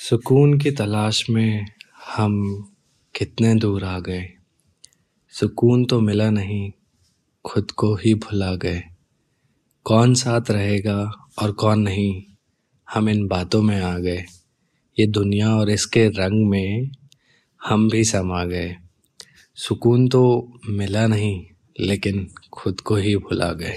सुकून की तलाश में हम कितने दूर आ गए। सुकून तो मिला नहीं, खुद को ही भुला गए। कौन साथ रहेगा और कौन नहीं, हम इन बातों में आ गए। ये दुनिया और इसके रंग में हम भी समा गए। सुकून तो मिला नहीं, लेकिन खुद को ही भुला गए।